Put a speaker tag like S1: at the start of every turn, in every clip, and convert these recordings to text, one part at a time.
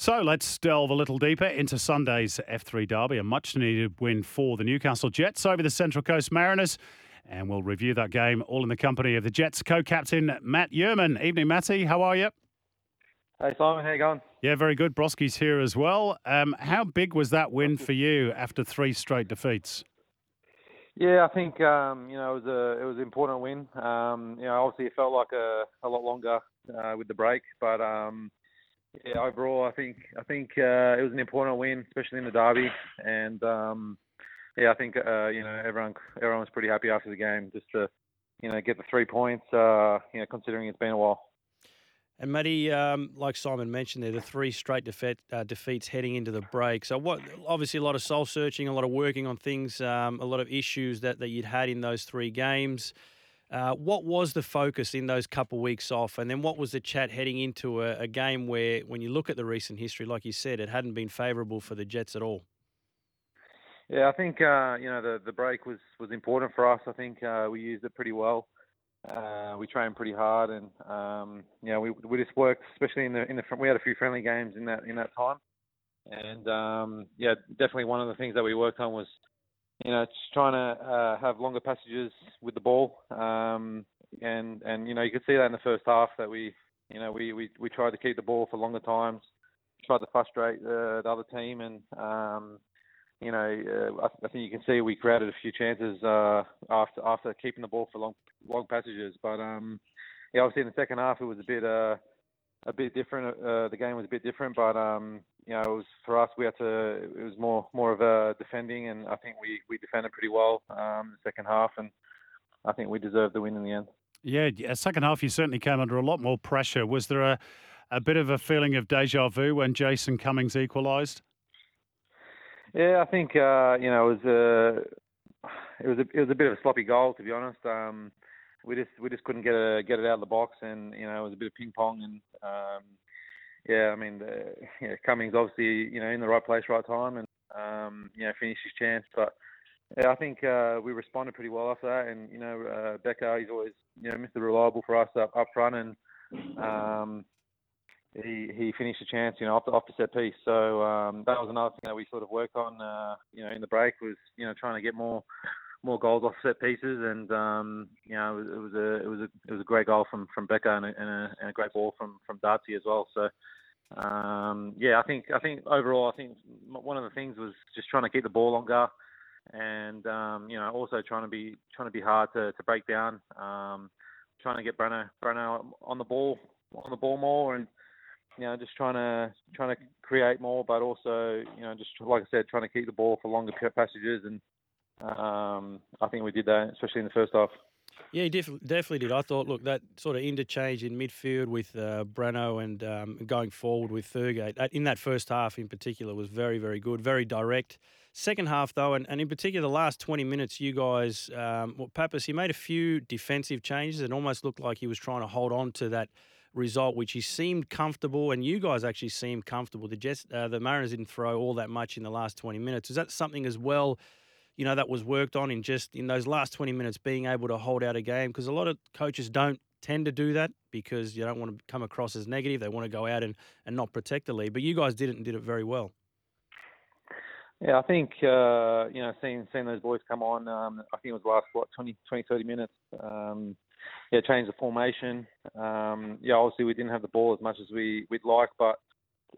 S1: So let's delve a little deeper into Sunday's F3 Derby, a much needed win for the Newcastle Jets over the Central Coast Mariners. And we'll review that game all in the company of the Jets co captain, Matt Jurman. Evening, Matty. How are you?
S2: Hey, Simon. How you going?
S1: Yeah, very good. Broski's here as well. Um, how big was that win for you after three straight defeats?
S2: Yeah, I think um, you know it was a it was an important win. Um, you know, obviously it felt like a, a lot longer uh, with the break, but um, yeah, overall, I think I think uh, it was an important win, especially in the derby, and um, yeah, I think uh, you know everyone everyone was pretty happy after the game just to you know get the three points. Uh, you know, considering it's been a while.
S3: And Matty, um, like Simon mentioned, there the three straight defeat, uh, defeats heading into the break. So, what? Obviously, a lot of soul searching, a lot of working on things, um, a lot of issues that, that you'd had in those three games. Uh, what was the focus in those couple of weeks off, and then what was the chat heading into a, a, game where, when you look at the recent history, like you said, it hadn't been favourable for the Jets at all?
S2: Yeah, I think uh, you know the the break was was important for us. I think uh, we used it pretty well. Uh, we trained pretty hard, and um, you know we we just worked, especially in the in the we had a few friendly games in that in that time, and um, yeah, definitely one of the things that we worked on was you know, just trying to uh, have longer passages with the ball. Um, and and you know, you could see that in the first half that we, you know, we we, we tried to keep the ball for longer times, tried to frustrate uh, the other team, and um, you know, uh, I, I, think you can see we created a few chances uh, after after keeping the ball for long long passages. But um, yeah, obviously in the second half it was a bit uh, a bit different. Uh, the game was a bit different, but um, you know, it was for us. We had to. It was more more of a defending, and I think we we defended pretty well um, the second half, and I think we deserved the win in the end.
S1: Yeah, second half you certainly came under a lot more pressure. Was there a a bit of a feeling of deja vu when Jason Cummings equalised?
S2: Yeah, I think uh, you know it was a it was a it was a bit of a sloppy goal to be honest. Um, we just we just couldn't get a, get it out of the box, and you know it was a bit of ping pong, and um, yeah, I mean the, yeah, Cummings obviously you know in the right place, right time, and um, you know finished his chance, but. Yeah, I think uh, we responded pretty well after that, and you know, uh, Beka, he's always you know Mr. Reliable for us up up front, and um, he he finished a chance, you know, off the, off the set piece. So um, that was another thing that we sort of worked on, uh, you know, in the break was you know trying to get more more goals off set pieces, and um, you know it was, it was, a it was a it was a great goal from from Beka and a, and a, and a great ball from from Darcy as well. So um, yeah, I think I think overall I think one of the things was just trying to keep the ball longer, and um, you know also trying to be trying to be hard to, to break down, um, trying to get Breno Breno on the ball on the ball more and you know, just trying to trying to create more, but also, you know, just like I said, trying to keep the ball for longer passages and um, I think we did that, especially in the first half.
S3: Yeah, he def- definitely did. I thought, look, that sort of interchange in midfield with uh, Breno and um, going forward with Thurgate in that first half in particular was very, very good, very direct. Second half, though, and, and in particular the last 20 minutes, you guys, um, well, Papas, he made a few defensive changes. It almost looked like he was trying to hold on to that result, which he seemed comfortable, and you guys actually seemed comfortable. The Jets, uh, the Mariners didn't throw all that much in the last 20 minutes. Is that something as well you know, that was worked on in just in those last 20 minutes being able to hold out a game because a lot of coaches don't tend to do that because you don't want to come across as negative. They want to go out and, and not protect the lead. But you guys did it and did it very well.
S2: Yeah, I think, uh, you know, seeing seeing those boys come on, um, I think it was last, what, 20, 20 30 minutes. Um, yeah, change the formation. Um, yeah, obviously we didn't have the ball as much as we, we'd like, but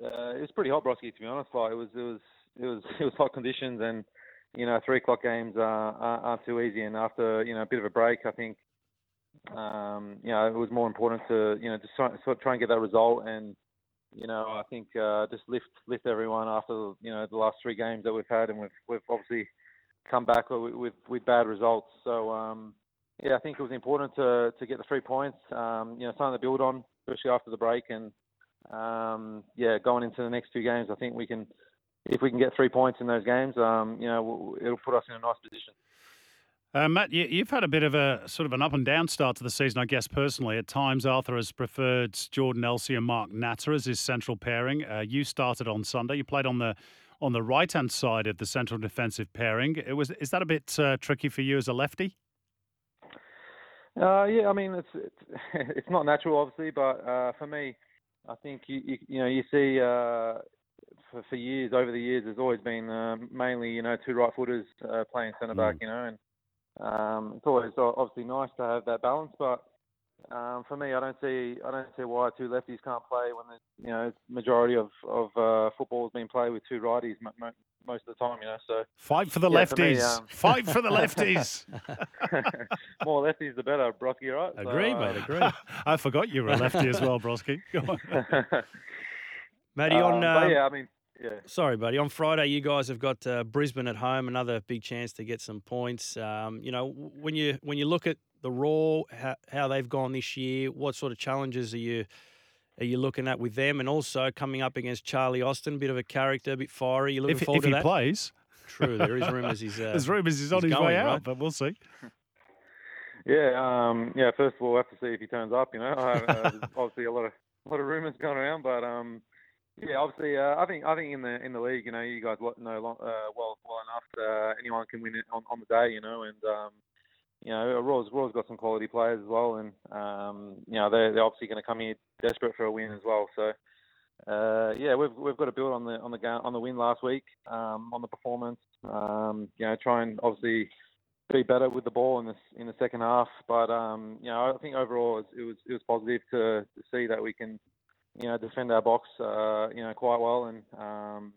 S2: uh, it was pretty hot, Broski, to be honest. Like, it was, it was, it was, it was hot conditions and, you know, three o'clock games are, aren't too easy. And after you know a bit of a break, I think um, you know it was more important to you know just try, sort of try and get that result. And you know, I think uh, just lift lift everyone after you know the last three games that we've had, and we've we've obviously come back with with, with bad results. So um, yeah, I think it was important to to get the three points. Um, you know, something to build on, especially after the break, and um, yeah, going into the next two games, I think we can if we can get three points in those games, um, you know, it'll put us in a nice position.
S1: Uh, Matt, you, have had a bit of a sort of an up and down start to the season, I guess, personally. At times, Arthur has preferred Jordan Elsey and Mark Natta as his central pairing. Uh, you started on Sunday. You played on the on the right hand side of the central defensive pairing. It was is that a bit uh, tricky for you as a lefty?
S2: Uh, yeah, I mean it's, it's, it's not natural, obviously, but uh, for me, I think you you, you know you see uh, for, for years over the years, there's always been uh, mainly you know two right footers uh, playing centre back, mm. you know, and um, it's always obviously nice to have that balance, but um, for me, I don't see I don't see why two lefties can't play when the you know majority of of uh, football is being played with two righties most of the time. You know, so
S1: fight for the yeah, lefties. For me, um... Fight for the lefties.
S2: More lefties, the better, Broski. Right?
S3: Agree,
S2: so,
S3: mate. Agree.
S1: I forgot you were a lefty as well, Broski. Go on.
S3: Matty, on. Um,
S2: yeah, I mean. Yeah.
S3: Sorry, buddy. On Friday, you guys have got uh, Brisbane at home. Another big chance to get some points. Um, you know, when you when you look at the Roar, how, how they've gone this year, what sort of challenges are you are you looking at with them, and also coming up against Charlie Austin, bit of a character, a bit fiery. You looking
S1: if,
S3: forward
S1: if
S3: to
S1: he plays.
S3: True, there is rumours he's. Uh,
S1: There's rumours he's on his
S3: going,
S1: way out,
S3: right?
S1: but we'll see.
S2: Yeah, um, yeah. First of all, we'll have to see if he turns up. You know, uh, obviously a lot of a lot of rumours going around, but um, yeah, obviously, uh, I think I think in the in the league, you know, you guys know uh, well well enough uh, anyone can win it on, on the day, you know, and um, you know, Roar's Roar's got some quality players as well, and um, you know, they're they're obviously going to come here desperate for a win as well. So. Uh, yeah, we've we've got to build on the on the on the win last week, um, on the performance. Um, you know, try and obviously be better with the ball in the in the second half. But um, you know, I think overall it was it was, it was positive to, to see that we can you know, defend our box, uh, you know, quite well. And um,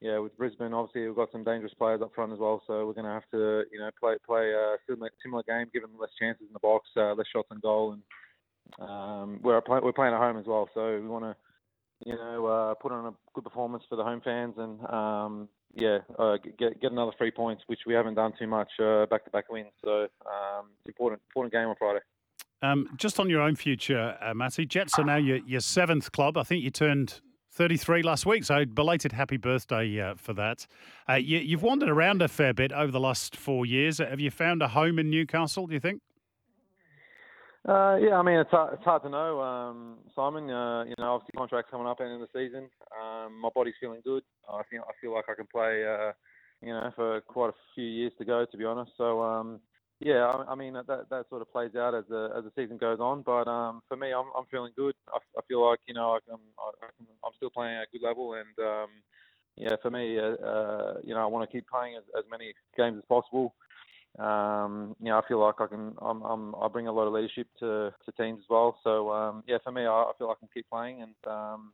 S2: yeah, with Brisbane, obviously we've got some dangerous players up front as well. So we're going to have to, you know, play play a similar, similar game, give them less chances in the box, uh, less shots on goal, and um, we're play, we're playing at home as well. So we want to, you know, uh, put on a good performance for the home fans and. Um, yeah, uh, get get another three points, which we haven't done too much back to back wins. So um, it's important important game on Friday.
S1: Um, just on your own future, uh, Matty, Jets are now your, your seventh club. I think you turned 33 last week, so belated happy birthday uh, for that. Uh, you, have wandered around a fair bit over the last four years. Have you found a home in Newcastle, do you think?
S2: Uh, yeah, I mean it's hard, it's hard to know, um, Simon. Uh, you know, obviously contracts coming up end of the season. Um, my body's feeling good. I feel I feel like I can play, uh, you know, for quite a few years to go, to be honest. So um, yeah, I, I mean that that sort of plays out as the as the season goes on. But um, for me, I'm I'm feeling good. I, I feel like you know I can, I, I'm still playing at a good level, and um, yeah, for me, uh, uh, you know, I want to keep playing as, as many games as possible. Um, you know, I feel like I can. I'm, I'm I bring a lot of leadership to, to teams as well. So um, yeah, for me, I, I feel I can keep playing, and um,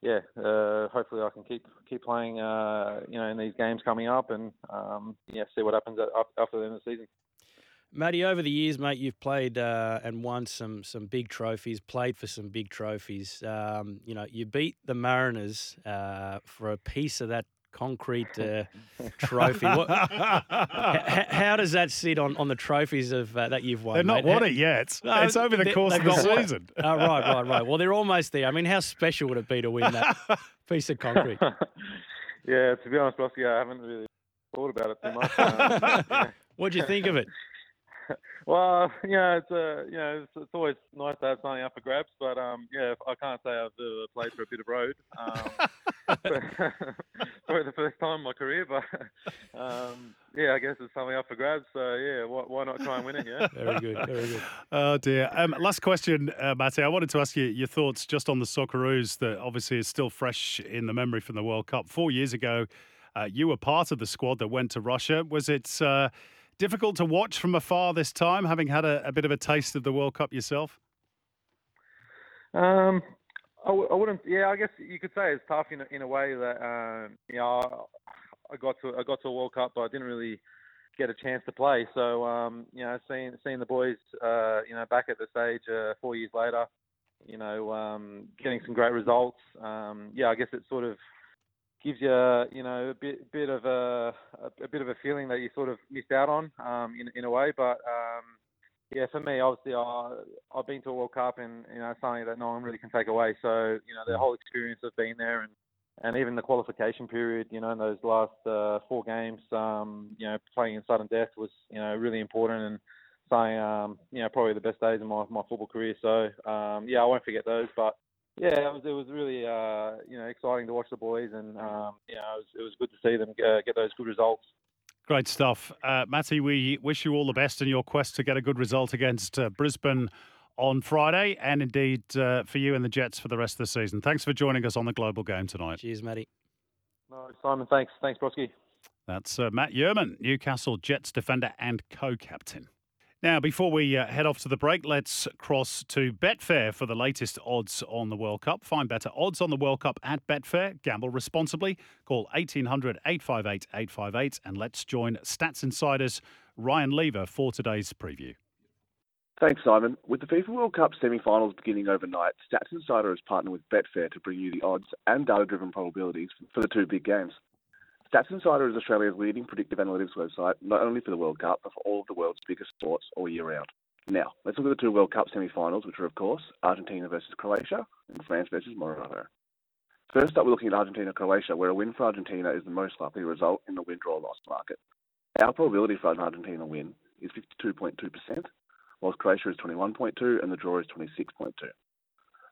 S2: yeah, uh, hopefully I can keep keep playing. Uh, you know, in these games coming up, and um, yeah, see what happens after the end of the season.
S3: Matty, over the years, mate, you've played uh, and won some some big trophies, played for some big trophies. Um, you know, you beat the Mariners uh, for a piece of that concrete uh, trophy. What, h- how does that sit on, on the trophies of uh, that you've won?
S1: They're not
S3: mate?
S1: won it yet. No, it's over the course of the season.
S3: oh, right, right, right. Well, they're almost there. I mean, how special would it be to win that piece of concrete?
S2: yeah, to be honest, Rossi, I haven't really thought about it too much. Um,
S3: yeah. What do you think of it?
S2: well, yeah, it's uh, you know, it's, it's, always nice to have something up for grabs, but um, yeah, I can't say I've uh, played for a bit of road. Um, probably the first time in my career, but um, yeah, I guess it's something up for grabs. So yeah, why, why not try and win it? Yeah,
S3: very good, very good.
S1: Oh dear. Um, last question, uh, Matty. I wanted to ask you your thoughts just on the Socceroos that obviously is still fresh in the memory from the World Cup four years ago. Uh, you were part of the squad that went to Russia. Was it? Uh, difficult to watch from afar this time, having had a, a bit of a taste of the World Cup yourself?
S2: Um, I w- I wouldn't. Yeah, I guess you could say it's tough in a, in a way that um, you know I got to I got to a World Cup, but I didn't really get a chance to play. So um, you know, seeing seeing the boys, uh, you know, back at the stage uh, four years later, you know, um, getting some great results. Um, yeah, I guess it sort of gives you, you know, a bit, bit of a, a, bit of a feeling that you sort of missed out on, um, in, in a way. But um, yeah, for me, obviously, I, I've been to a World Cup, and you know, something that no one really can take away. So, you know, the whole experience of being there and and even the qualification period, you know, in those last uh, four games, um, you know, playing in sudden death was, you know, really important and saying, um, you know, probably the best days of my, my football career. So, um, yeah, I won't forget those. But yeah, it was it was really, uh, you know, exciting to watch the boys, and um, you know, it was, it was good to see them get, uh, get those good results.
S1: Great stuff, uh, Matty. We wish you all the best in your quest to get a good result against uh, Brisbane on Friday, and indeed uh, for you and the Jets for the rest of the season. Thanks for joining us on the Global Game tonight.
S3: Cheers, Matty.
S2: No, Simon, thanks. Thanks, Broski.
S1: That's uh, Matt Jurman, Newcastle Jets defender and co captain. Now, before we uh, head off to the break, let's cross to Betfair for the latest odds on the World Cup. Find better odds on the World Cup at Betfair. Gamble responsibly. Call 1800 858 858 and let's join Stats Insiders Ryan Lever for today's preview.
S4: Thanks, Simon. With the FIFA World Cup semi-finals beginning overnight, Stats Insider has partnered with Betfair to bring you the odds and data-driven probabilities for the two big games. Stats Insider is Australia's leading predictive analytics website, not only for the World Cup, but for all of the world's biggest sports all year round. Now, let's look at the two World Cup semi-finals, which are, of course, Argentina versus Croatia and France versus Morocco. First up, we're looking at Argentina-Croatia, where a win for Argentina is the most likely result in the win-draw-loss market. Our probability for an Argentina win is 52.2%, whilst Croatia is 21.2 and the draw is 26.2.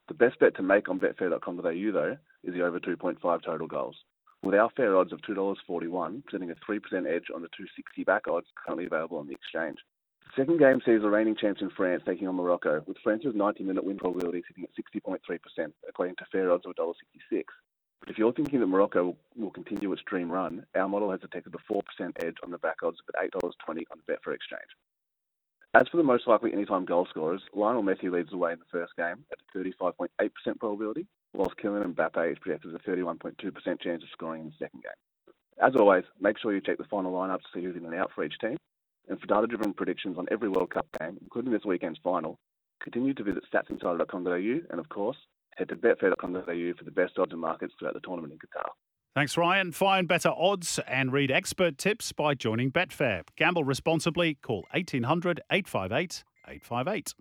S4: The best bet to make on betfair.com.au though is the over 2.5 total goals. With our fair odds of $2.41, presenting a 3% edge on the 260 back odds currently available on the exchange. The second game sees the reigning champion France taking on Morocco, with France's 90 minute win probability sitting at 60.3%, equating to fair odds of $1.66. But if you're thinking that Morocco will continue its dream run, our model has detected a 4% edge on the back odds at $8.20 on the Betfair exchange. As for the most likely anytime goal scorers, Lionel Messi leads the way in the first game at a 35.8% probability, whilst Kylian and Mbappe is projected a 31.2% chance of scoring in the second game. As always, make sure you check the final lineup to see who's in and out for each team. And for data-driven predictions on every World Cup game, including this weekend's final, continue to visit statsinsider.com.au and, of course, head to betfair.com.au for the best odds and markets throughout the tournament in Qatar.
S1: Thanks, Ryan. Find better odds and read expert tips by joining Betfair. Gamble responsibly. Call 1800 858 858.